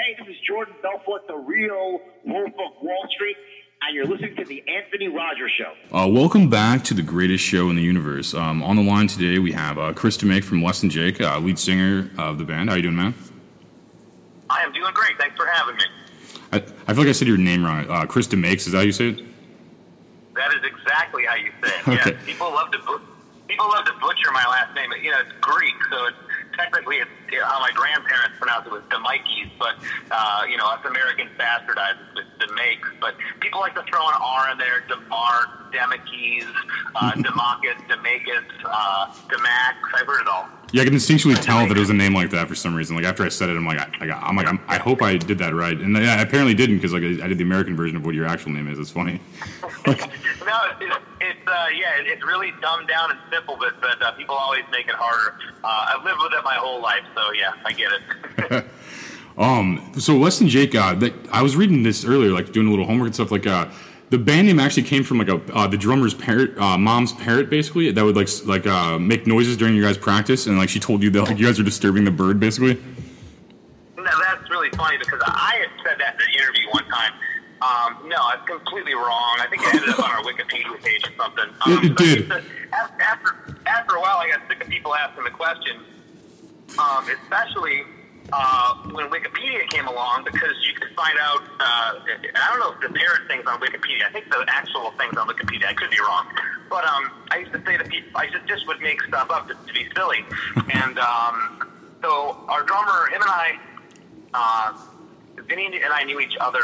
Hey, this is Jordan Belfort, the real Wolf of Wall Street, and you're listening to the Anthony Rogers Show. Uh, welcome back to the greatest show in the universe. Um, on the line today, we have uh, Chris DeMake from Less Than Jake, uh, lead singer of the band. How are you doing, man? I am doing great. Thanks for having me. I, I feel like I said your name wrong. Uh, Chris DeMakes, is that how you say it? That is exactly how you say it. Okay. Yes, people love to bu- people love to butcher my last name. You know, it's Greek, so it's technically it's know, how my grandparents pronounced it was Demikes, but uh, you know, us Americans bastardized it with Demakes. But people like to throw an R in there: Demar, Demikes, uh, Demakis, Demakis, uh, Demax. I've heard it all. Yeah, I can instinctually tell that it was a name like that for some reason. Like after I said it, I'm like, I, I'm like, I'm, I hope I did that right, and I apparently didn't because like I, I did the American version of what your actual name is. It's funny. no, it's, it's uh, yeah, it's really dumbed down and simple, but but uh, people always make it harder. Uh, I've lived with it my whole life, so yeah, I get it. Um, so Less Than Jake, uh, that, I was reading this earlier, like doing a little homework and stuff. Like, uh, the band name actually came from like a uh, the drummer's parrot, uh, mom's parrot, basically that would like s- like uh, make noises during your guys' practice, and like she told you that like you guys are disturbing the bird, basically. no, that's really funny because I had said that in an interview one time. Um, no, it's completely wrong. I think it ended up on our Wikipedia page or something. Um, It- it but did. it's a- af- After after a while, I got sick of people asking the question, um, especially uh, when Wikipedia came along, because you could find out. Uh, I don't know if the parrot thing's on Wikipedia. I think the actual thing's on Wikipedia. I could be wrong, but um, I used to say to people, I just just would make stuff up to, to be silly, and um, so our drummer, him and I, uh, Vinny and I knew each other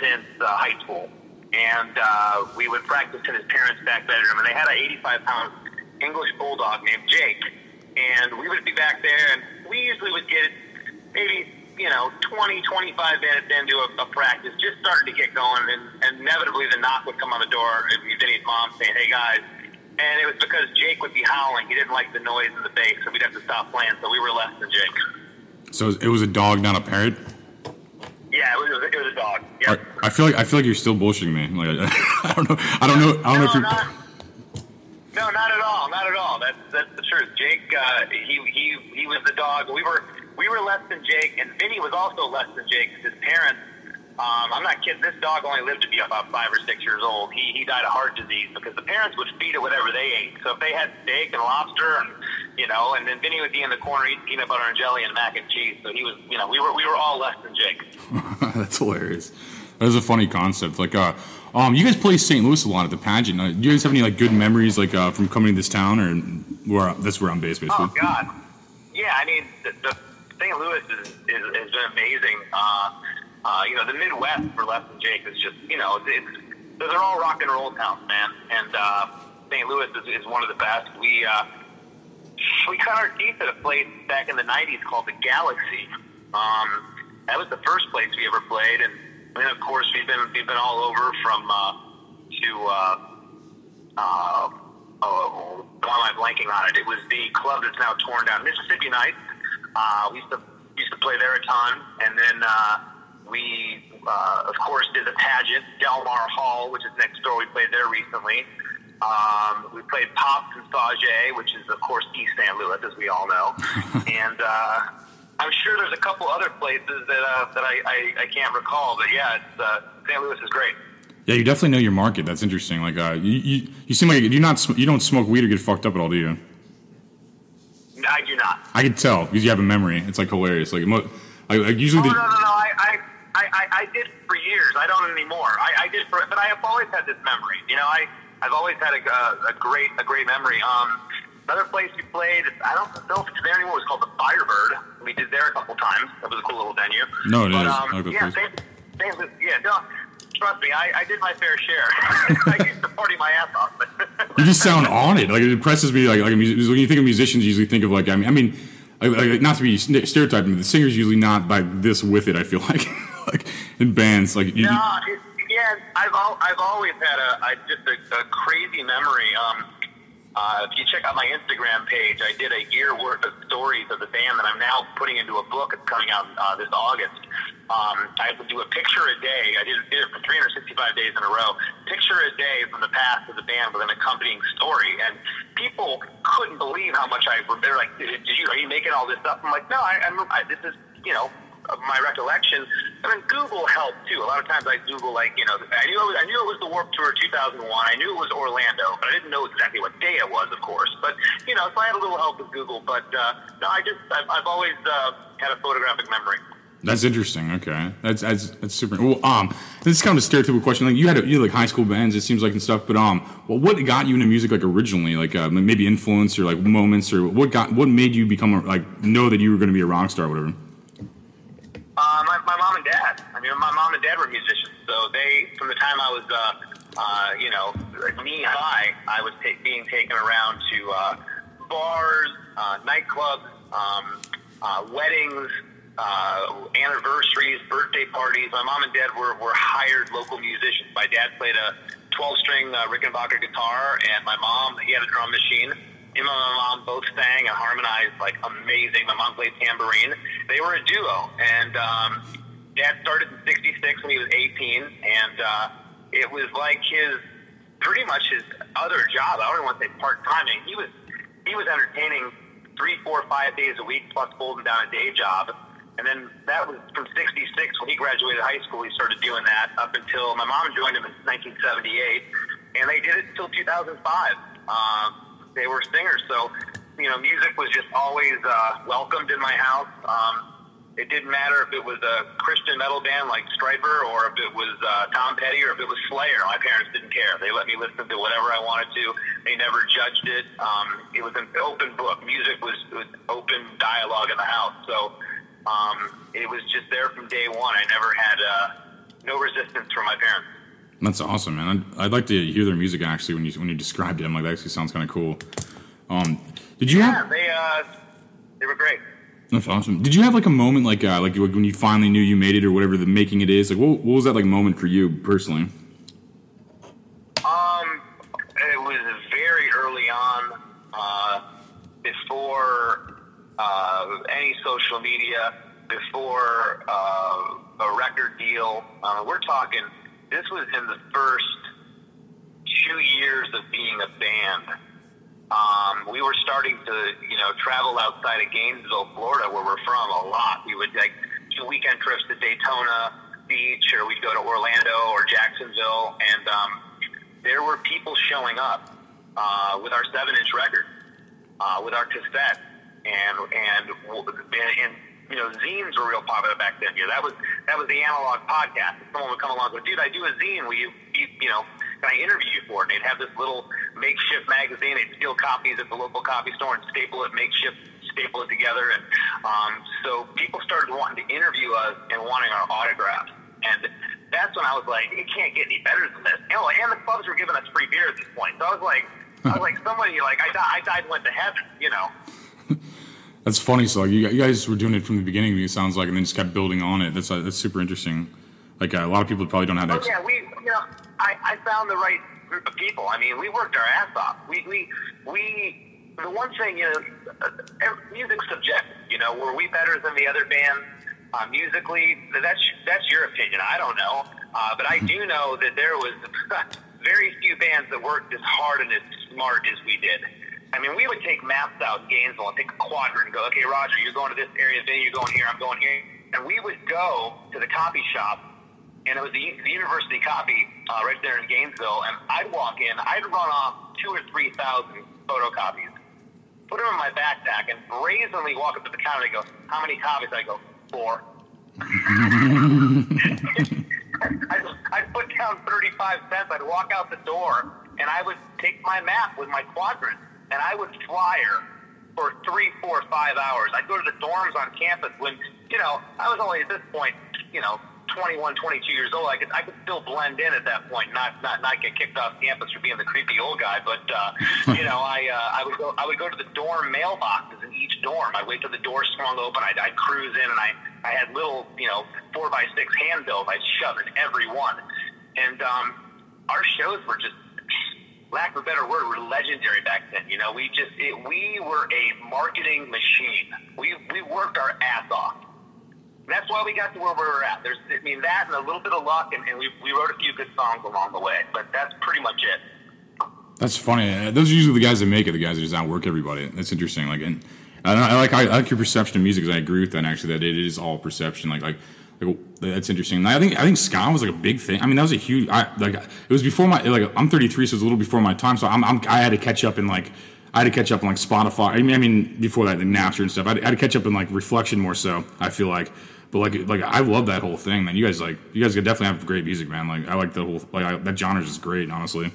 since uh, high school, and uh, we would practice in his parents' back bedroom. And they had an 85 pound English bulldog named Jake, and we would be back there, and we usually would get maybe you know 20, 25 minutes into a, a practice, just starting to get going, and, and inevitably the knock would come on the door. It'd be Vinny's mom saying, "Hey guys." And it was because Jake would be howling. He didn't like the noise in the bass, so we'd have to stop playing. So we were less than Jake. So it was a dog, not a parrot. Yeah, it was, it was a dog. Yeah. I, I feel like I feel like you're still bullshitting me. Like I, I don't know. I don't know. I don't know if you're. not, no, not at all. Not at all. That's that's the truth. Jake, uh, he he he was the dog. We were we were less than Jake, and Vinny was also less than Jake. His parents. Um, I'm not kidding. This dog only lived to be about five or six years old. He he died of heart disease because the parents would feed it whatever they ate. So if they had steak and lobster, and you know, and then Vinny would be in the corner eating peanut butter and jelly and mac and cheese. So he was, you know, we were we were all less than Jake. That's hilarious. That is a funny concept. Like, uh, um, you guys play St. Louis a lot at the pageant. Uh, do you guys have any like good memories, like uh, from coming to this town, or where that's where I'm based, basically? Oh God, yeah. I mean, the, the St. Louis is, is has been amazing. Uh, uh, you know, the Midwest for less than Jake is just you know, it's they're all rock and roll towns, man. And uh, St. Louis is, is one of the best. We uh, we cut our teeth at a place back in the '90s called the Galaxy. Um, that was the first place we ever played, and then of course we've been we've been all over from uh, to. Uh, uh, oh, why am I blanking on it? It was the club that's now torn down, Mississippi Nights. Uh, we used to used to play there a ton, and then uh, we, uh, of course, did the pageant, Delmar Hall, which is next door. We played there recently. Um, we played Pops and Sauget, which is, of course, East St. Louis, as we all know. and uh, I'm sure there's a couple other places that uh, that I, I, I can't recall, but yeah, it's, uh, St. Louis is great. Yeah, you definitely know your market. That's interesting. Like, uh, you, you, you seem like you not you don't smoke weed or get fucked up at all, do you? I do not. I could tell because you have a memory. It's like hilarious. Like, mo- like, like usually Oh the, no no no! I I, I, I I did for years. I don't anymore. I, I did for, but I have always had this memory. You know, I I've always had a, a, a great a great memory. Um, another place we played. I don't know if it's there anymore. It was called the Firebird. We did there a couple times. That was a cool little venue. No, it but, is. Um, yeah, same, same, yeah. No, trust me. I, I did my fair share. I used to party my ass off. you just sound on it. Like it impresses me. Like like a mus- when you think of musicians, you usually think of like I mean, I mean, like, like, not to be st- stereotyping, but the singer's usually not like this with it. I feel like like in bands, like you, No, it, yeah, I've al- I've always had a, a just a, a crazy memory. Um, uh, if you check out my Instagram page, I did a year worth of stories of the band that I'm now putting into a book. It's coming out uh, this August. Um, I would do a picture a day. I did, did it for 365 days in a row. Picture a day from the past of the band with an accompanying story, and people couldn't believe how much I. They're like, "Did you? Are you making all this up?" I'm like, "No, I, I'm. I, this is you know of my recollection. I mean, Google helped too. A lot of times I Google like you know I knew it was, I knew it was the Warped Tour 2001. I knew it was Orlando, but I didn't know exactly what day it was, of course. But you know, so I had a little help with Google. But uh, no, I just I've, I've always uh, had a photographic memory. That's interesting. Okay, that's that's that's super. Well, um, this is kind of a stereotypical question. Like you had, a, you had like high school bands, it seems like and stuff. But um, well, what got you into music like originally? Like uh, maybe influence or like moments or what got what made you become a, like know that you were going to be a rock star or whatever? My, my mom and dad. I mean, my mom and dad were musicians, so they from the time I was uh, uh, you know knee high, I was ta- being taken around to uh, bars, uh, nightclubs, um, uh, weddings uh, anniversaries, birthday parties. My mom and dad were, were hired local musicians. My dad played a 12 string uh, Rickenbacker guitar, and my mom, he had a drum machine. Him and my mom both sang and harmonized like amazing. My mom played tambourine. They were a duo, and um, dad started in '66 when he was 18, and uh, it was like his pretty much his other job. I don't even want to say part time. He was he was entertaining three, four, five days a week, plus holding down a day job. And then that was from 66 when he graduated high school. He started doing that up until my mom joined him in 1978. And they did it until 2005. Uh, they were singers. So, you know, music was just always uh, welcomed in my house. Um, it didn't matter if it was a Christian metal band like Stryper or if it was uh, Tom Petty or if it was Slayer. My parents didn't care. They let me listen to whatever I wanted to. They never judged it. Um, it was an open book. Music was, was open dialogue in the house. So, um, it was just there from day one. I never had uh, no resistance from my parents. That's awesome, man. I'd, I'd, like to hear their music actually when you when you described it. I'm like, that actually sounds kind of cool. Um, did you yeah, have? they uh, they were great. That's awesome. Did you have like a moment like uh, like when you finally knew you made it or whatever the making it is? Like, what, what was that like moment for you personally? Um, it was very early on, uh, before uh, any social media, before uh, a record deal. Uh, we're talking, this was in the first two years of being a band. Um, we were starting to, you know, travel outside of Gainesville, Florida, where we're from, a lot. We would like do weekend trips to Daytona Beach, or we'd go to Orlando or Jacksonville, and um, there were people showing up uh, with our seven-inch record, uh, with our cassette, and and and you know zines were real popular back then. Know, that was that was the analog podcast. Someone would come along and go, "Dude, I do a zine. Will you, you know, can I interview you for it?" And they'd have this little makeshift magazine. They'd steal copies at the local copy store and staple it makeshift, staple it together. And um, so people started wanting to interview us and wanting our autographs. And that's when I was like, it can't get any better than this. You know, and the clubs were giving us free beer at this point. So I was like, I was like, somebody like I died, I died went to heaven. You know. That's funny. So like you, guys were doing it from the beginning. It sounds like, and then just kept building on it. That's uh, that's super interesting. Like uh, a lot of people probably don't have that. Oh, yeah, we you know I, I found the right group of people. I mean, we worked our ass off. We we we. The one thing, you know, uh, music's subjective. You know, were we better than the other band uh, musically? That's that's your opinion. I don't know, uh, but I do know that there was very few bands that worked as hard and as smart as we did. I mean, we would take maps out in Gainesville and take a quadrant and go, okay, Roger, you're going to this area, then you're going here, I'm going here. And we would go to the copy shop, and it was the, the university copy uh, right there in Gainesville, and I'd walk in, I'd run off two or 3,000 photocopies, put them in my backpack, and brazenly walk up to the counter and go, how many copies? I go, four. I'd, I'd put down 35 cents, I'd walk out the door, and I would take my map with my quadrant and I would flyer for three, four, five hours. I'd go to the dorms on campus when, you know, I was only at this point, you know, 21, 22 years old. I could, I could still blend in at that point, not, not, not get kicked off campus for being the creepy old guy. But, uh, you know, I, uh, I would go, I would go to the dorm mailboxes in each dorm. I'd wait till the door swung open. I'd, I'd cruise in and I, I had little, you know, four by six handbills. I'd shove in every one. And, um, our shows were just lack of a better word, were legendary back then. You know, we just it, we were a marketing machine. We we worked our ass off. That's why we got to where we were at. There's, I mean, that and a little bit of luck, and, and we, we wrote a few good songs along the way. But that's pretty much it. That's funny. Uh, those are usually the guys that make it. The guys that just outwork everybody. That's interesting. Like, and I, I like I like your perception of music. 'cause I agree with that actually. That it is all perception. Like like. Like, that's interesting. And I think I think ska was like a big thing. I mean, that was a huge. I like it was before my like I'm 33, so it's a little before my time. So I'm, I'm I had to catch up in like I had to catch up on like Spotify. I mean, I mean before that, the Napster and stuff. I had, to catch up in like Reflection more so. I feel like, but like like I love that whole thing, man. You guys like you guys could definitely have great music, man. Like I like the whole like I, that genre is just great, honestly.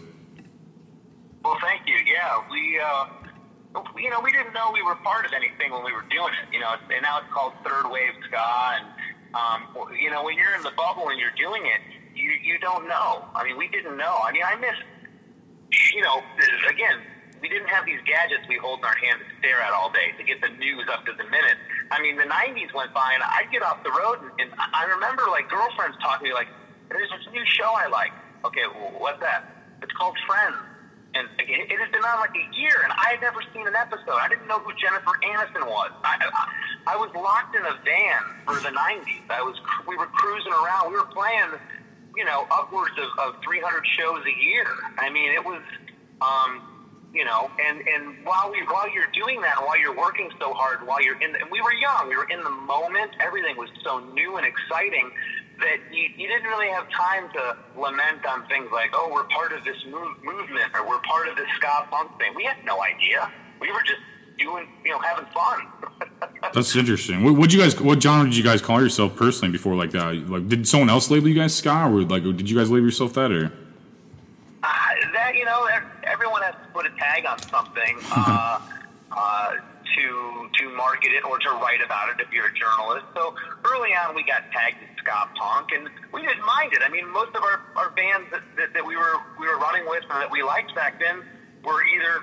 Well, thank you. Yeah, we, uh, you know, we didn't know we were part of anything when we were doing it. You know, and now it's called third wave ska, and um, you know, when you're in the bubble and you're doing it, you you don't know. I mean, we didn't know. I mean, I miss, you know, again, we didn't have these gadgets we hold in our hand to stare at all day to get the news up to the minute. I mean, the '90s went by, and I'd get off the road, and, and I remember like girlfriends talking to me like, "There's this new show I like." Okay, well, what's that? It's called Friends. And again, it has been on like a year, and I had never seen an episode. I didn't know who Jennifer Aniston was. I, I, I was locked in a van for the '90s. I was, we were cruising around. We were playing, you know, upwards of, of 300 shows a year. I mean, it was, um, you know, and and while we while you're doing that, while you're working so hard, while you're in, the, and we were young, we were in the moment. Everything was so new and exciting that you, you didn't really have time to lament on things like, oh, we're part of this move, movement or we're part of this ska punk thing. We had no idea. We were just doing, you know, having fun. That's interesting. What would you guys? What genre did you guys call yourself personally before? Like that? Like, did someone else label you guys ska, or like, did you guys label yourself that, or? Uh, that you know, everyone has to put a tag on something. uh, uh, to to market it or to write about it if you're a journalist. So early on, we got tagged as ska punk, and we didn't mind it. I mean, most of our, our bands that, that, that we were we were running with and that we liked back then were either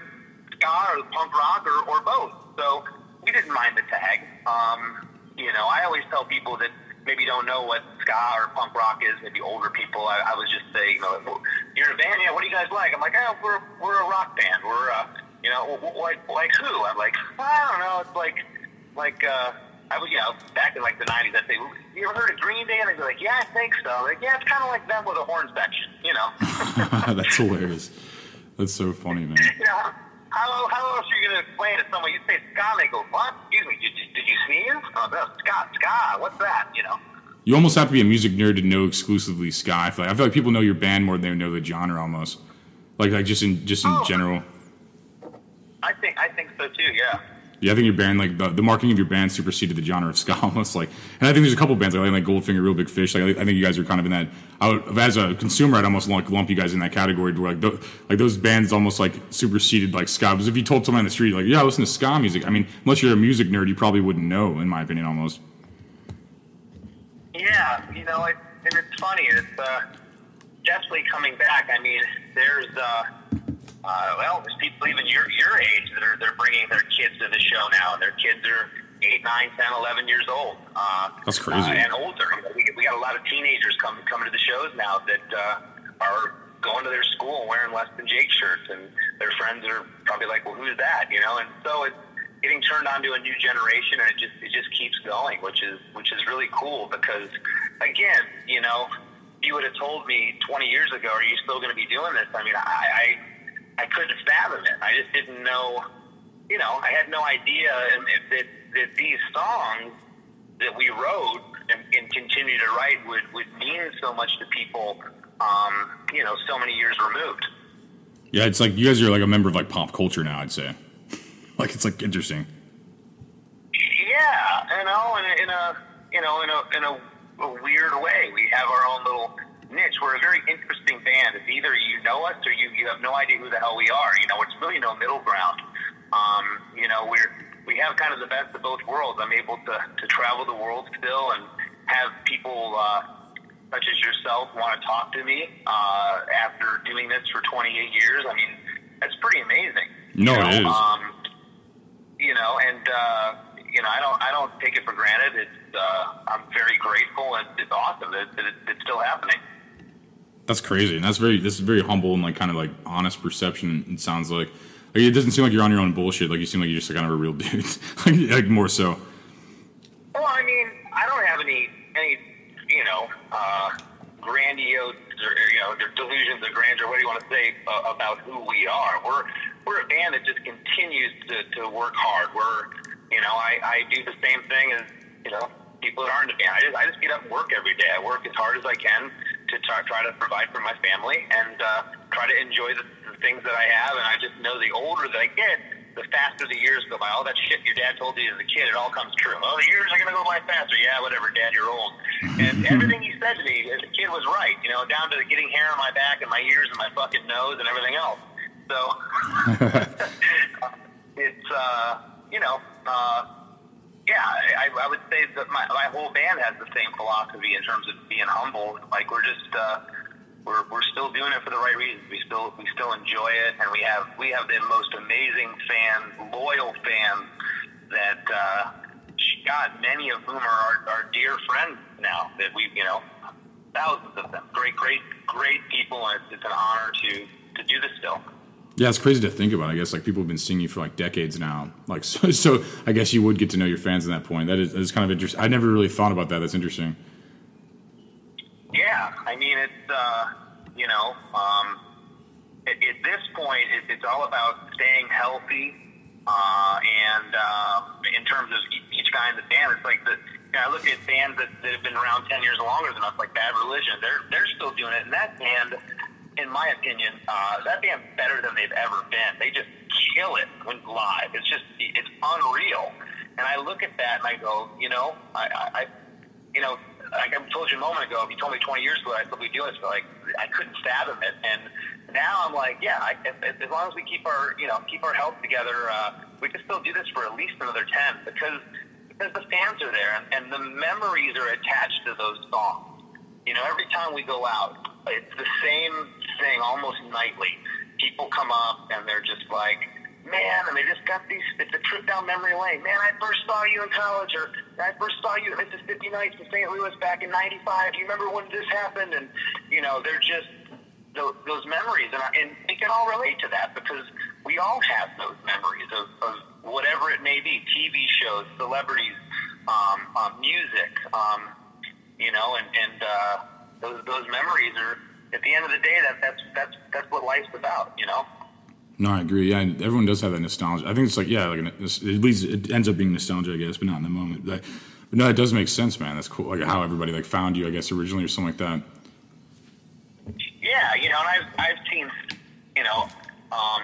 ska or punk rock or, or both. So we didn't mind the tag. Um, you know, I always tell people that maybe don't know what ska or punk rock is, maybe older people. I, I was just saying, you know, you're in a band, yeah. What do you guys like? I'm like, oh, we're we're a rock band. We're uh, you know, like like who? I'm like, I don't know. It's like like uh, I was, you know, back in like the '90s. I'd say, you ever heard of Green Day? And I'd be like, yeah, I think so. I'm like, yeah, it's kind of like them with a horn section, you know. That's hilarious. That's so funny, man. you know, how, how else are you going to explain to someone? You say ska, and they go, what? Excuse me, did you, did you sneeze? Oh, no, ska, ska. What's that? You know. You almost have to be a music nerd to know exclusively ska. I feel like, I feel like people know your band more than they know the genre almost. Like like just in just in Oh. general. I think I think so too. Yeah. Yeah, I think your band like the, the marketing of your band superseded the genre of ska almost like. And I think there's a couple bands like like Goldfinger, Real Big Fish. Like I think- you guys are kind of in that. I would, as a consumer, I'd almost like lump you guys in that category. Where like tho- like those bands almost like superseded like ska. Because if you told someone on the street like, yeah, I listen to ska music. I mean, unless you're a music nerd, you probably wouldn't know, in my opinion, almost. Yeah, you know, it, and it's funny. It's uh, definitely coming back. I mean, there's uh, uh, well, there's people even your your age that are they're bringing their kids to the show now. Their kids are eight, nine, ten, eleven years old. Uh, That's crazy. uh, and older. You know, we, we got a lot of teenagers coming coming to the shows now that uh, are going to their school wearing less than Jake shirts, and their friends are probably like, "Well, who's that?" You know, and so it's getting turned on to a new generation, and it just it just keeps going, which is which is really cool because, again, you know, if you would have told me 20 years ago, are you still going to be doing this? I mean, I, I I couldn't fathom it. I just didn't know. You know, I had no idea if that that these songs that we wrote and, and continue to write would would mean so much to people. Um, you know, so many years removed. Yeah, it's like you guys are like a member of like pop culture now. I'd say. Like it's like interesting. Yeah, you know, in a, in a you know in a in a, a weird way, we have our own little niche. We're a very interesting band. It's either you know us or you you have no idea who the hell we are. You know, it's really no middle ground. Um, you know, we're we have kind of the best of both worlds. I'm able to to travel the world still and have people. Uh, such as yourself want to talk to me uh, after doing this for 28 years. I mean, that's pretty amazing. No, you know? it is. Um, you know, and uh, you know, I don't, I don't take it for granted. It's, uh, I'm very grateful, and it's awesome that, that it, it's still happening. That's crazy, and that's very this is very humble and like kind of like honest perception. It sounds like like it doesn't seem like you're on your own bullshit. Like you seem like you're just kind of a real dude, like, like more so. Well, I mean, I don't have any, any, you know, uh, grandiose, or, you know, their delusions of grandeur. What do you want to say uh, about who we are? We're, we're a band that just continues to, to work hard. We're, you know, I, I do the same thing as you know people that aren't the band. I just I just get up and work every day. I work as hard as I can to try, try to provide for my family and uh, try to enjoy the, the things that I have. And I just know the older that I get, the faster the years go by. All that shit your dad told you as a kid, it all comes true. Oh, the years are going to go by faster. Yeah, whatever, Dad, you're old. And everything he said to me as a kid was right, you know, down to getting hair on my back and my ears and my fucking nose and everything else. So it's, uh, you know, uh, yeah, I, I would say that my, my whole band has the same philosophy in terms of being humble. Like we're just, uh, we're, we're still doing it for the right reasons. We still we still enjoy it, and we have we have the most amazing fans, loyal fans that uh, God, many of whom are our, our dear friends now. That we you know thousands of them, great great great people, and it's, it's an honor to to do this still. Yeah, it's crazy to think about. I guess like people have been seeing you for like decades now. Like so, so I guess you would get to know your fans at that point. That is, that is kind of interesting. I never really thought about that. That's interesting. Yeah, I mean it's uh, you know um, at, at this point it, it's all about staying healthy, uh, and um, in terms of each, guy in the band, it's like the you know, I look at bands that, that have been around ten years longer than us, like Bad Religion. They're they're still doing it, and that band, in my opinion, uh, that band's better than they've ever been. They just kill it when live. It's just it's unreal. And I look at that and I go, you know, I, I you know, like I told you a moment ago, if you told me 20 years ago I'd still be doing this, but like I couldn't fathom it. And now I'm like, yeah, I, as, as long as we keep our, you know, keep our health together, uh, we can still do this for at least another 10 because because the fans are there and, and the memories are attached to those songs. You know, every time we go out, it's the same thing almost nightly. People come up and they're just like, man, and they just got these, it's a trip down memory lane. Man, I first saw you in college, or I first saw you at Mississippi Nights in St. Louis back in 95. Do you remember when this happened? And, you know, they're just those, those memories. And, I, and we can all relate to that because we all have those memories of, of whatever it may be TV shows, celebrities, um, um, music, um, you know, and, and uh, those, those memories are, at the end of the day, that, that's, that's, that's what life's about, you know? No, I agree. Yeah, everyone does have that nostalgia. I think it's like yeah, like at least it ends up being nostalgia, I guess, but not in the moment. But, no, it does make sense, man. That's cool. Like how everybody like found you, I guess, originally or something like that. Yeah, you know, and I've I've seen you know um,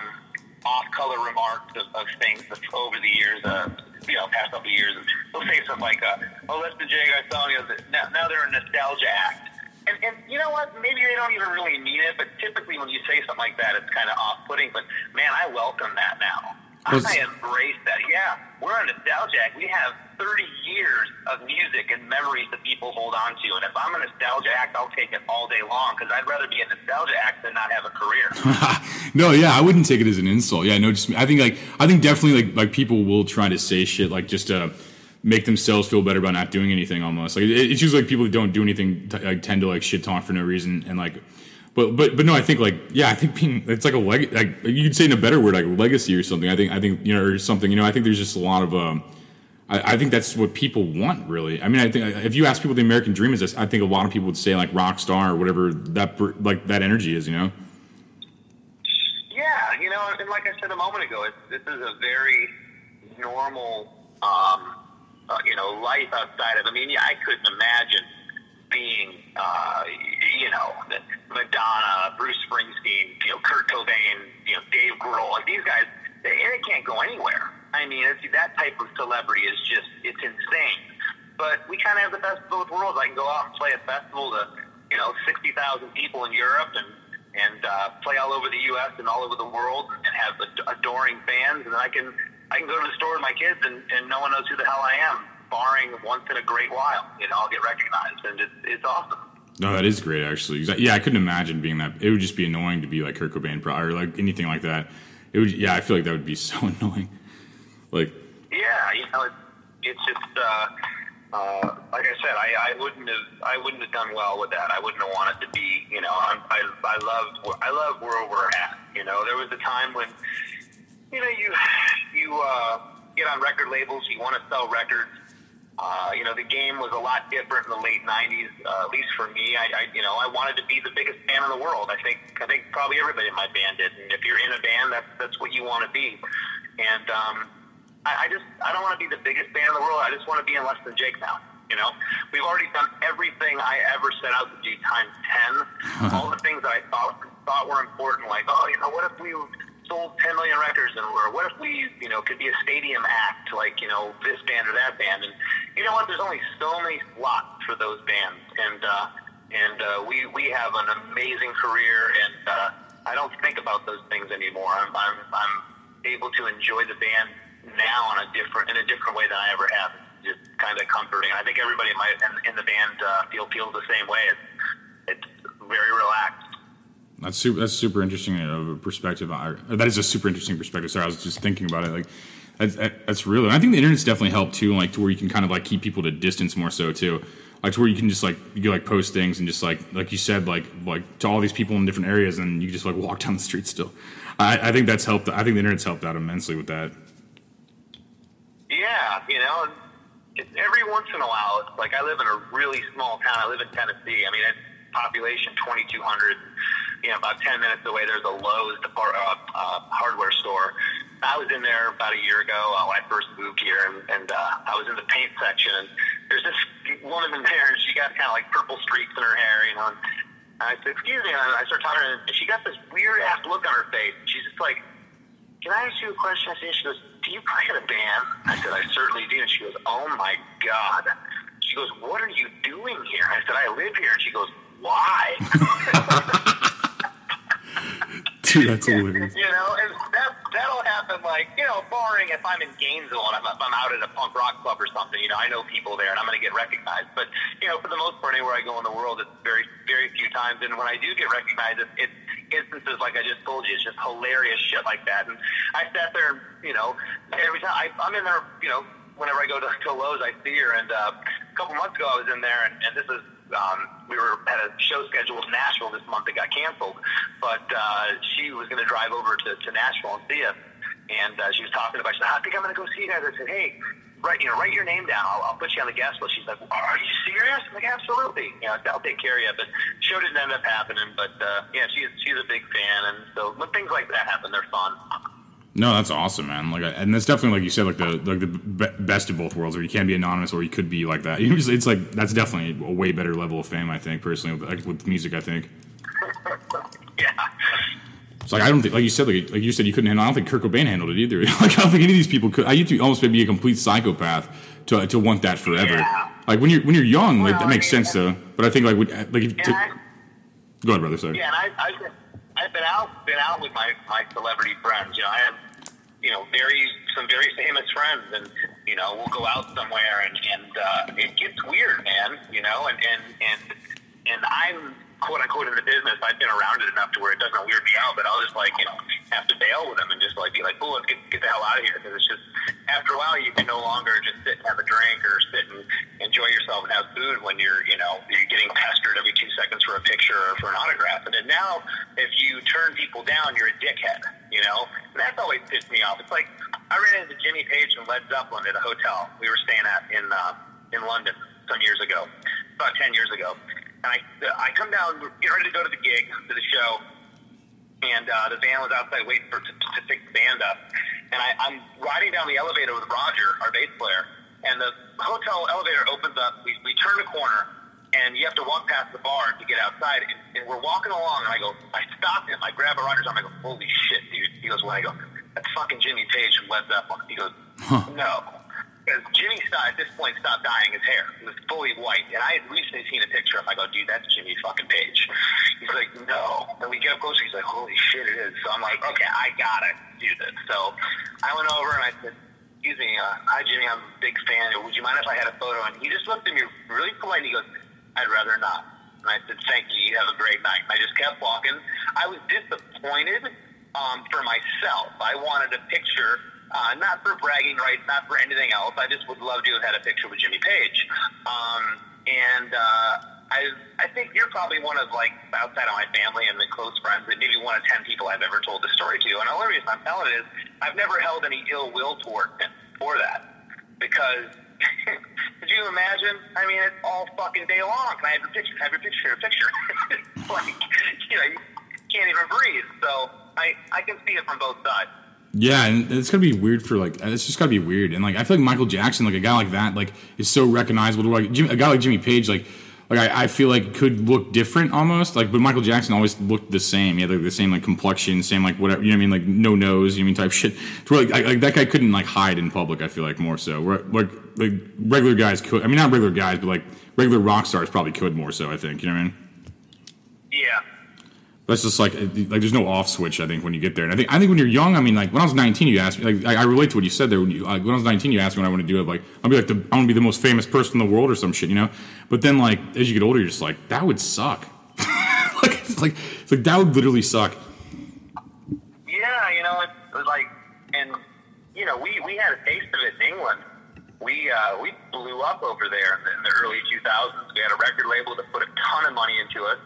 off-color remarks of, of things over the years. Uh, you know, past couple of years, they'll say something like, uh, "Oh, that's the Jay I saw." You know, now, now they're a nostalgia act. And, and you know what? Maybe they don't even really mean it, but typically when you say something like that, it's kind of off-putting. But man, I welcome that now. I embrace that. Yeah, we're a nostalgia act. We have 30 years of music and memories that people hold on to. And if I'm a nostalgia act, I'll take it all day long because I'd rather be a nostalgia act than not have a career. no, yeah, I wouldn't take it as an insult. Yeah, no, just I think like I think definitely like like people will try to say shit like just to make themselves feel better about not doing anything. Almost like it, it's usually like people who don't do anything t- like tend to like shit talk for no reason and like. But, but but no, I think like yeah, I think being it's like a leg like you could say in a better word like legacy or something. I think I think you know or something. You know, I think there's just a lot of um, I, I think that's what people want really. I mean, I think if you ask people the American dream is, this, I think a lot of people would say like rock star or whatever that like that energy is. You know. Yeah, you know, and like I said a moment ago, it, this is a very normal, um, uh, you know, life outside of. I mean, yeah, I couldn't imagine being, uh, you know, Madonna, Bruce Springsteen, you know, Kurt Cobain, you know, Dave Grohl. Like these guys, they, they can't go anywhere. I mean, it's, that type of celebrity is just, it's insane. But we kind of have the best of both worlds. I can go out and play a festival to, you know, 60,000 people in Europe and, and uh, play all over the U.S. and all over the world and have ad- adoring fans. And I can, I can go to the store with my kids and, and no one knows who the hell I am, barring once in a great while. You know, I'll get recognized and it's, it's awesome. No, that is great actually. Yeah, I couldn't imagine being that. It would just be annoying to be like Kurt Cobain or like anything like that. It would. Yeah, I feel like that would be so annoying. Like. Yeah, you know, it's, it's just. Uh, uh, like I said, I, I wouldn't have I wouldn't have done well with that. I wouldn't have wanted to be, you know, I'm, I I loved I love where we're at. You know, there was a time when, you know, you you uh, get on record labels, you want to sell records. Uh, you know, the game was a lot different in the late '90s. Uh, at least for me, I, I you know I wanted to be the biggest band in the world. I think I think probably everybody in my band did. And if you're in a band, that's that's what you want to be. And um, I, I just I don't want to be the biggest band in the world. I just want to be in less than Jake now. You know, we've already done everything I ever set out to do times ten. All the things that I thought thought were important, like oh, you know, what if we sold 10 million records and or what if we you know could be a stadium act like you know this band or that band? And you know what? There's only so many slots for those bands. And uh and uh we we have an amazing career and uh I don't think about those things anymore. I'm I'm I'm able to enjoy the band now on a different in a different way than I ever have. It's just kind of comforting. I think everybody in my in, in the band uh feel feels the same way. It's it's very relaxed That's super. That's super interesting of a perspective. I- That is a super interesting perspective. Sorry, I was just thinking about it. Like, that's, that's real. I think the internet's definitely helped too. Like to where you can kind of like keep people to distance more so too. Like to where you can just like you like post things and just like like you said like like to all these people in different areas and you just like walk down the street still. I, I think that's helped. I think the internet's helped out immensely with that. Yeah, you know, it's every once in a while, like I live in a really small town. I live in Tennessee. I mean, it's population 2,200. You know, about 10 minutes away, there's a Lowe's depart, uh, uh, hardware store. I was in there about a year ago uh, when I first moved here, and, and uh, I was in the paint section. And there's this woman in there, and she got kind of like purple streaks in her hair, you know. And I said, "Excuse me," and I started talking to her, and she got this weird ass look on her face. She's just like, can I ask you a question? I said, she goes, do you play in a band? I said, I certainly do. And she goes, oh my God. She goes, what are you doing here? I said, I live here. And she goes, why? Dude, that's hilarious. you know, and that, that'll happen like, you know, barring if I'm in Gainesville and I'm, I'm out at a punk rock club or something, you know, I know people there and I'm going to get recognized. But, you know, for the most part, anywhere I go in the world, it's very, very few times. And when I do get recognized, it's, it's instances like I just told you. It's just hilarious shit like that. And I sat there and, you know, every time I, I'm in there, you know, whenever I go to, to Lowe's, I see her. And uh, a couple months ago, I was in there, and, and this is um, we were had a show scheduled in Nashville this month that got canceled, but uh, she was going to drive over to, to Nashville and see us. And uh, she was talking about, she said, I think I'm going to go see you guys. I said, hey, write, you know, write your name down. I'll, I'll put you on the guest list. She's like, are you serious? I'm like, absolutely. You know, I'll take care of you. But show didn't end up happening. But uh, yeah, she's she's a big fan, and so when things like that happen, they're fun. No, that's awesome, man. Like, and that's definitely like you said, like the like the be- best of both worlds, where you can be anonymous or you could be like that. Just, it's like that's definitely a way better level of fame, I think, personally, like with music. I think. Yeah. It's like I don't think, like you said, like, like you said, you couldn't handle. I don't think Kurt Cobain handled it either. like I don't think any of these people could. I used to almost be a complete psychopath to to want that forever. Yeah. Like when you're when you're young, like that makes I mean, sense though. But I think like would like if, to, I, go ahead, brother. Sorry. Yeah, and I, I've been, I've been out, been out with my my celebrity friends. You know, I have, you know, very some very famous friends, and you know, we'll go out somewhere, and and uh, it gets weird, man. You know, and and and and I'm quote unquote in the business. I've been around it enough to where it doesn't weird me out, but I'll just like you know have to bail with them and just like be like, oh, let's get get the hell out of here because it's just after a while you can no longer just sit and have a drink or sit and enjoy yourself and have food when you're you know you're getting pestered every two seconds for a picture or for an autograph. And then now if you turn people down, you're a dickhead. You know, and that's always pissed me off. It's like I ran into Jimmy Page and Led Zeppelin at a hotel we were staying at in uh, in London some years ago, about ten years ago. And I, I come down, we're ready to go to the gig, to the show, and uh, the van was outside waiting for to, to pick the band up. And I, I'm riding down the elevator with Roger, our bass player, and the hotel elevator opens up. We, we turn a corner, and you have to walk past the bar to get outside. And, and we're walking along, and I go, I stop him. I grab a Roger's arm. I go, holy shit, dude. He goes, what? I go, that's fucking Jimmy Page from Led Zeppelin. He goes, no. Because Jimmy at this point stopped dyeing his hair. It was fully white. And I had recently seen a picture of him. I go, dude, that's Jimmy fucking Page. He's like, no. And we get up closer. He's like, holy shit, it is. So I'm like, okay, I gotta do this. So I went over and I said, excuse me, uh, hi Jimmy, I'm a big fan. Would you mind if I had a photo? And he just looked at me really polite. And He goes, I'd rather not. And I said, thank you. You have a great night. And I just kept walking. I was disappointed um, for myself. I wanted a picture, uh, not for bragging rights, not for anything else. I just would love to have had a picture with Jimmy Page. Um, and uh, I, I think you're probably one of like outside of my family and the close friends, that maybe one of ten people I've ever told the story to. And the only reason I'm telling it is I've never held any ill will toward him for that because. Could you imagine? I mean, it's all fucking day long. Can I have your picture? Have your picture? Your picture? like, you know, you can't even breathe. So I, I can see it from both sides. Yeah, and it's gonna be weird for like it's just gotta be weird, and like I feel like Michael Jackson, like a guy like that, like is so recognizable. To, like Jimmy, a guy like Jimmy Page, like like I, I feel like could look different almost. Like, but Michael Jackson always looked the same. He had like the same like complexion, same like whatever. You know what I mean? Like no nose. You know I mean type shit. To where, like, I, like that guy couldn't like hide in public. I feel like more so. Where like like regular guys could. I mean, not regular guys, but like regular rock stars probably could more so. I think. You know what I mean? Yeah. That's just like like there's no off switch. I think when you get there, and I think I think when you're young, I mean, like when I was 19, you asked me. Like I, I relate to what you said there. When, you, like, when I was 19, you asked me what I want to do. it. Like I'll be like the, I want to be the most famous person in the world or some shit, you know. But then like as you get older, you're just like that would suck. like it's like it's like that would literally suck. Yeah, you know, it was like, and you know, we we had a taste of it in England. We uh, we blew up over there in the, in the early 2000s. We had a record label that put a ton of money into us,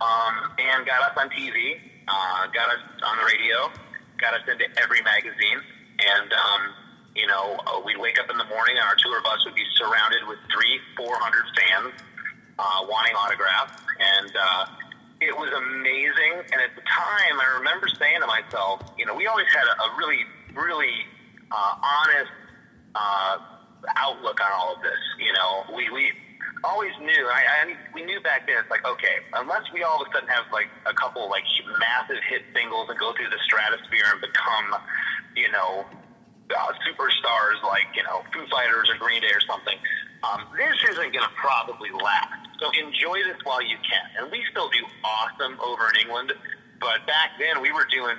um, and got us on TV, uh, got us on the radio, got us into every magazine, and um, you know, uh, we'd wake up in the morning and our tour bus would be surrounded with three, four hundred fans uh, wanting autographs, and uh, it was amazing. And at the time, I remember saying to myself, you know, we always had a, a really, really uh, honest uh, outlook on all of this. You know, we we always knew. I, I we knew back then. It's like okay, unless we all of a sudden have like a couple like massive hit singles and go through the stratosphere and become, you know, uh, superstars like you know Foo Fighters or Green Day or something. Um, this isn't going to probably last. So enjoy this while you can. And we still do awesome over in England, but back then we were doing,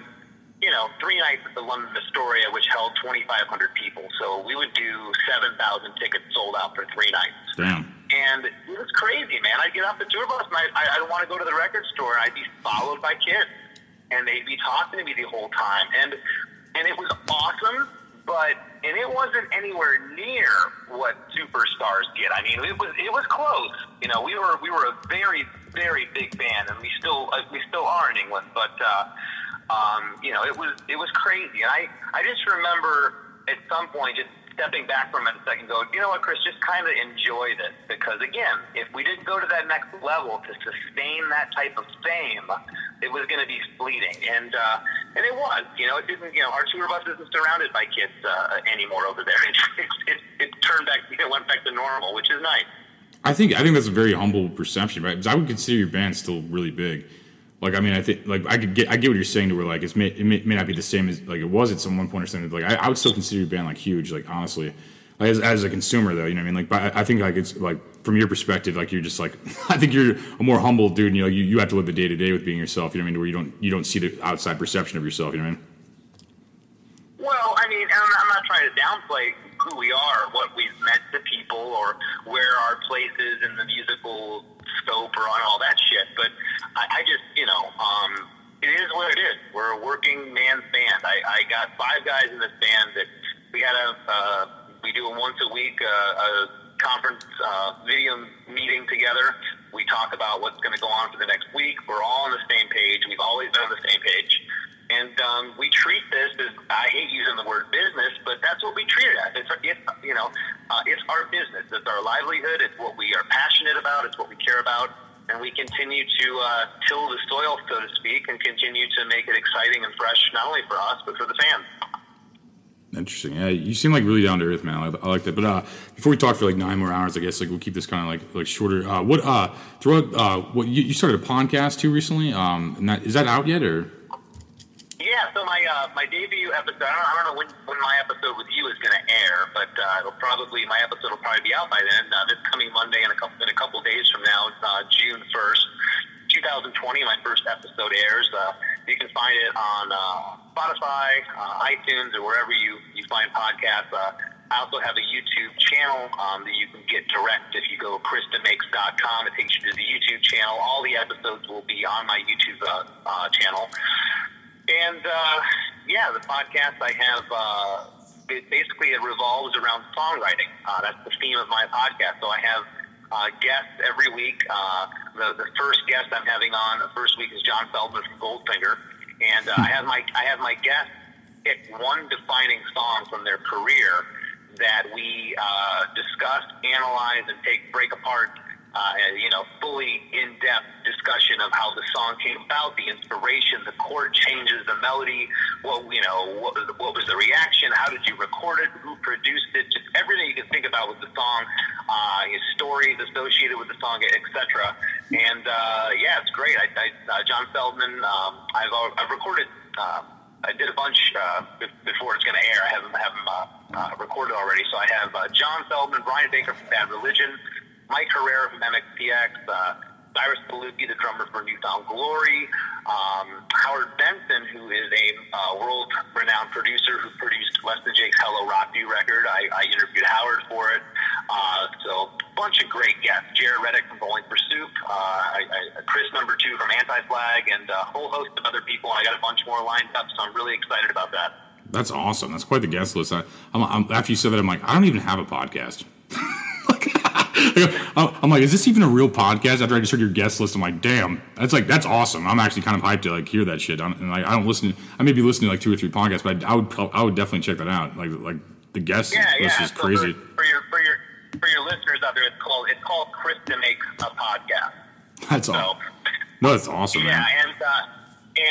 you know, three nights at the London Astoria, which held 2,500 people. So we would do 7,000 tickets sold out for three nights. Damn. And it was crazy, man. I'd get off the tour bus and I, I, I'd want to go to the record store. and I'd be followed by kids, and they'd be talking to me the whole time, and and it was awesome. But and it wasn't anywhere near what superstars get. I mean, it was it was close. You know, we were we were a very very big band, and we still uh, we still are in England. But uh, um, you know, it was it was crazy. And I I just remember at some point just stepping back from it a second, go, you know what, Chris, just kind of enjoy this because again, if we didn't go to that next level to sustain that type of fame, it was going to be fleeting, and uh, and it was. You know, it didn't. You know, our tour bus isn't surrounded by kids uh, anymore over there. It, it, it, it turned back, it went back to normal, which is nice. I think I think that's a very humble perception, right? Because I would consider your band still really big. Like, I mean, I think like I could get I get what you're saying to where like it's may, it may, may not be the same as like it was at some one point or something. But, like I, I would still consider your band like huge. Like honestly, like, as, as a consumer though, you know what I mean. Like, but I, think like it's like from your perspective, like you're just like I think you're a more humble dude. And, you know, you, you have to live the day to day with being yourself. You know what I mean? Where you don't you don't see the outside perception of yourself. You know what I mean? Well, I mean, I'm, I'm not trying to downplay who we are, what we've meant to people, or where our place is in the musical scope, or on all that shit. But I, I just, you know, um, it is what it is. We're a working man's band. I, I got five guys in this band that we got a, uh, we do a once a week uh, a conference uh, video meeting together. We talk about what's going to go on for the next week. We're all on the same page. We've always been on the same page. And um, we treat this as I hate using the word business, but that's what we treat it as. It's, it's you know, uh, it's our business. It's our livelihood. It's what we are passionate about. It's what we care about, and we continue to uh, till the soil, so to speak, and continue to make it exciting and fresh, not only for us but for the fans. Interesting. Yeah, you seem like really down to earth, man. I, I like that. But uh, before we talk for like nine more hours, I guess like we'll keep this kind of like like shorter. Uh, what uh, throughout uh, what you, you started a podcast too recently? Um, that is that out yet or? Yeah, so my uh, my debut episode. I don't, I don't know when, when my episode with you is going to air, but uh, it'll probably my episode will probably be out by then. Uh, this coming Monday in a couple in a couple days from now, uh, June first, 2020. My first episode airs. Uh, you can find it on uh, Spotify, uh, iTunes, or wherever you you find podcasts. Uh, I also have a YouTube channel um, that you can get direct if you go to ChrisDeMakes.com. It takes you to the YouTube channel. All the episodes will be on my YouTube uh, uh, channel. And uh, yeah, the podcast I have, uh, it basically it revolves around songwriting. Uh, that's the theme of my podcast. So I have uh, guests every week. Uh, the, the first guest I'm having on the first week is John Feldmann from Goldfinger, and uh, I have my I have my guests pick one defining song from their career that we uh, discuss, analyze, and take break apart. Uh, you know, fully in depth discussion of how the song came about, the inspiration, the chord changes, the melody. What you know, what was the, what was the reaction? How did you record it? Who produced it? Just everything you can think about with the song, uh, stories associated with the song, etc. And uh, yeah, it's great. I, I, uh, John Feldmann. Um, I've I've recorded. Uh, I did a bunch uh, before it's going to air. I have them, have them uh, uh, recorded already. So I have uh, John Feldmann, Brian Baker from Bad Religion, Mike Herrera from MXPX, uh, Cyrus Bolooki, the drummer for New Found Glory, um, Howard Benson, who is a uh, world-renowned producer who produced Less Than Jake's Hello Rockview record. I, I interviewed Howard for it. Uh, so a bunch of great guests. Jaret Reddick from Bowling for Soup, uh, I, I, Chris number two from Anti Flag, and a whole host of other people. I got a bunch more lined up, so I'm really excited about that. That's awesome. That's quite the guest list. I, I'm, I'm, after you said that, I'm like, I don't even have a podcast. I'm like, is this even a real podcast? After I just heard your guest list, I'm like, damn, that's like that's awesome. I'm actually kind of hyped to like hear that shit. and like, I don't listen. I may be listening to like two or three podcasts, but I, I would I would definitely check that out. Like like the guest yeah, list yeah. is so crazy. For, for, your for your for your listeners out there, it's called it's called Chris DeMakes a podcast. That's so, all. No, that's awesome. Yeah, man. and uh,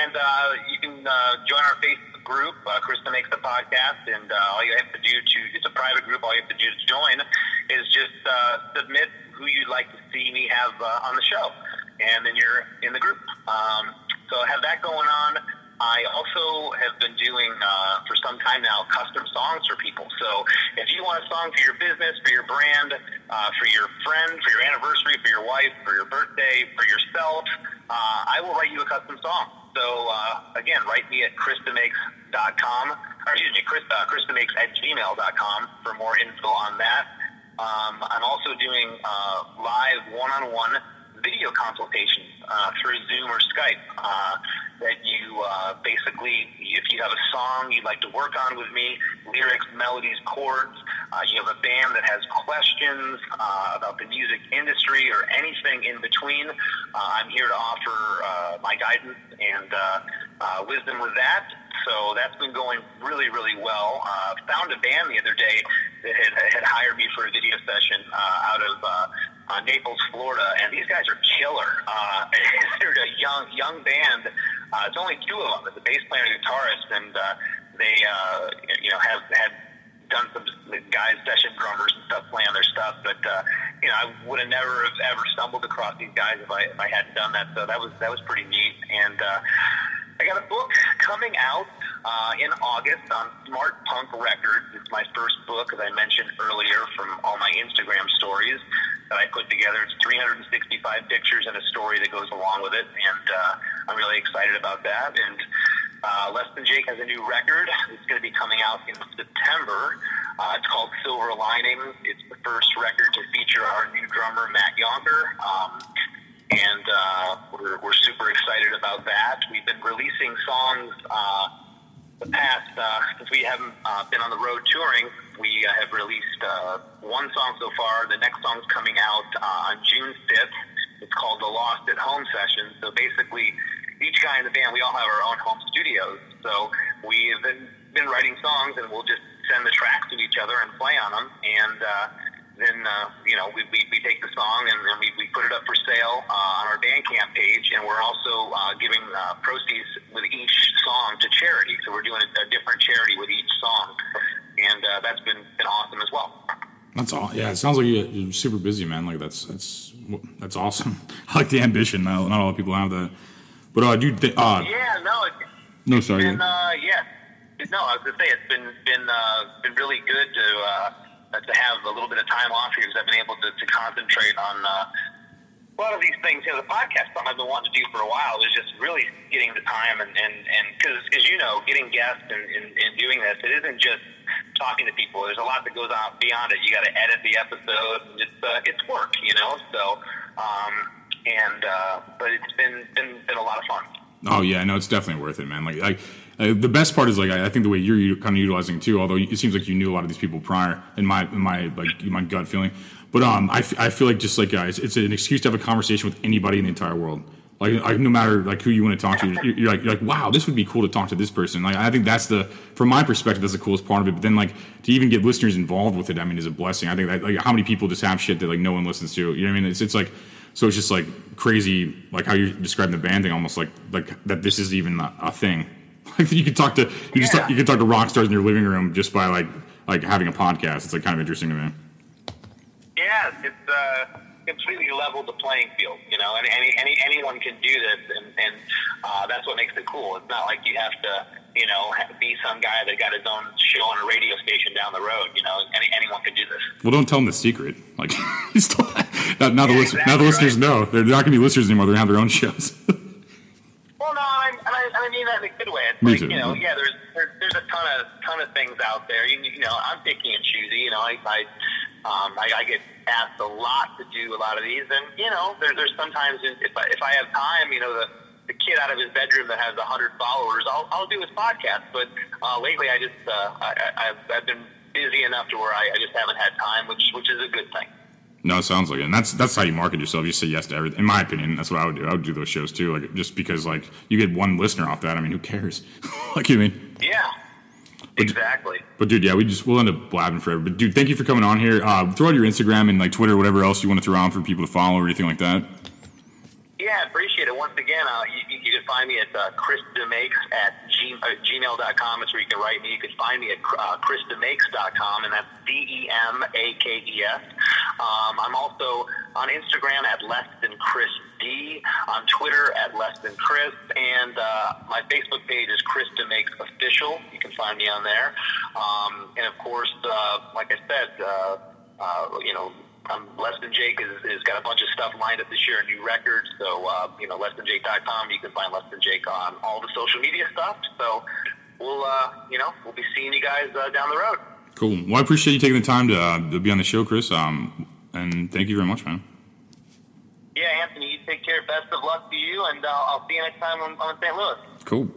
and uh, you can uh, join our Facebook group. Uh, Chris DeMakes the podcast, and uh, all you have to do to it's a private group. All you have to do to join is just uh, submit who you'd like to see me have uh, on the show, and then you're in the group. Um, so I have that going on. I also have been doing uh, for some time now custom songs for people. So if you want a song for your business, for your brand, uh, for your friend, for your anniversary, for your wife, for your birthday, for yourself, uh, I will write you a custom song. So uh, again, write me at ChrisDeMakes.com, or excuse me, Chris, uh, ChrisDeMakes at gmail.com for more info on that. Um, I'm also doing uh, live one-on-one video consultations uh, through Zoom or Skype. Uh, that you uh, basically, if you have a song you'd like to work on with me, lyrics, melodies, chords, uh, you have a band that has questions uh, about the music industry or anything in between, I'm here to offer my guidance and wisdom with that. So that's been going really, really well. Uh, found a band the other day that had, had hired me for a video session uh, out of uh, uh, Naples, Florida, and these guys are killer. Uh, they're a young, young band. Uh, it's only two of them, the bass player and guitarist, and uh, they, uh, you know, have had done some guys, session drummers and stuff, playing their stuff. But uh, you know, I would have never have ever stumbled across these guys if I if I hadn't done that. So that was that was pretty neat. And uh, got a book coming out uh, in August on Smart Punk Records. It's my first book, as I mentioned earlier, from all my Instagram stories that I put together. It's 365 pictures and a story that goes along with it, and uh, I'm really excited about that. And uh, Less Than Jake has a new record. It's going to be coming out in September. Uh, it's called Silver Lining. It's the first record to feature our new drummer, Matt Yonker. Um, and uh, we're, we're super excited about that. We've been releasing songs uh, the past, uh, since we haven't uh, been on the road touring, we uh, have released uh, one song so far. The next song's coming out uh, on June 5th. It's called The Lost at Home Session. So basically, each guy in the band, we all have our own home studios. So we've been, been writing songs, and we'll just send the tracks to each other and play on them. And uh, then uh, you know we, we, we take the song and, and we, we put it up for sale uh, on our Bandcamp page, and we're also uh, giving uh, proceeds with each song to charity. So we're doing a, a different charity with each song, and uh, that's been been awesome as well. That's all. Yeah, it sounds like you're super busy, man. Like that's that's that's awesome. I like the ambition. Not, not a lot of people have that. But uh, do you think? Uh, yeah, no. It, no, sorry. Been, uh, yeah. No, I was gonna say it's been been uh, been really good to. Uh, uh, to have a little bit of time off here because I've been able to, to concentrate on uh, a lot of these things. You know, the podcast something I've been wanting to do for a while is just really getting the time and and and because as you know, getting guests and, and, and doing this, it isn't just talking to people. There's a lot that goes on beyond it. You got to edit the episode. It's uh, it's work, you know. So, um, and uh, but it's been been been a lot of fun. Oh yeah, no, it's definitely worth it, man. Like I the best part is like I think the way you're kind of utilizing too. Although it seems like you knew a lot of these people prior, in my in my like my gut feeling. But um, I, f- I feel like just like guys, it's an excuse to have a conversation with anybody in the entire world. Like, like no matter like who you want to talk to, you're, you're, like you're like wow, this would be cool to talk to this person. Like I think that's the from my perspective that's the coolest part of it. But then like to even get listeners involved with it, I mean, is a blessing. I think that like how many people just have shit that like no one listens to. You know what I mean? It's it's like So it's just like crazy, like how you describe the band thing, almost like like that. This is even a, a thing. Like you could talk to you just talk, you could talk to rock stars in your living room just by like like having a podcast. It's like kind of interesting to me. Yeah, it's uh, completely leveled the playing field, you know, and any, any anyone can do this, and, and uh, that's what makes it cool. It's not like you have to, you know, be some guy that got his own show on a radio station down the road. You know, any, anyone can do this. Well, don't tell them the secret. Like still, now, now the Yeah, listen, now the exactly listeners right. know they're not going to be listeners anymore. They're going to have their own shows. Well, no, and I, I, I mean that in a good way. It's Me like, too. you know, yeah, there's, there's there's a ton of ton of things out there. You, you know, I'm picky and choosy. You know, I I, um, I I get asked a lot to do a lot of these, and you know, there, there's sometimes if I, if I have time, you know, the the kid out of his bedroom that has a hundred followers, I'll I'll do his podcast. But uh, lately, I just uh, I, I've I've been busy enough to where I, I just haven't had time, which which is a good thing. no, it sounds like it. And that's that's how you market yourself. You say yes to everything. In my opinion, that's what I would do. I would do those shows too. Like just because like you get one listener off that. I mean, who cares? like you mean. Yeah, exactly. But dude, yeah, we just we'll end up blabbing forever. But dude, thank you for coming on here. Uh, throw out your Instagram and like Twitter, whatever else you want to throw on for people to follow or anything like that. Yeah, appreciate it. Once again, uh, you, you can find me at uh, chrisdemakes at g, uh, gmail.com. It's where you can write me. You can find me at uh, chrisdemakes.com, and that's D-E-M-A-K-E-S. Um, I'm also on Instagram at less than Chris D, on Twitter at less than Chris, and uh, my Facebook page is Chris DeMakes Official. You can find me on there. Um, and of course, uh, like I said, uh, uh, you know, um, Less Than Jake has, has got a bunch of stuff lined up this year, new records. So, uh, you know, lessthanjake.com. You can find Less Than Jake on all the social media stuff. So, we'll, uh, you know, we'll be seeing you guys uh, down the road. Cool. Well, I appreciate you taking the time to, uh, to be on the show, Chris. Um, and thank you very much, man. Yeah, Anthony, you take care. Best of luck to you, and uh, I'll see you next time on, on St. Louis. Cool.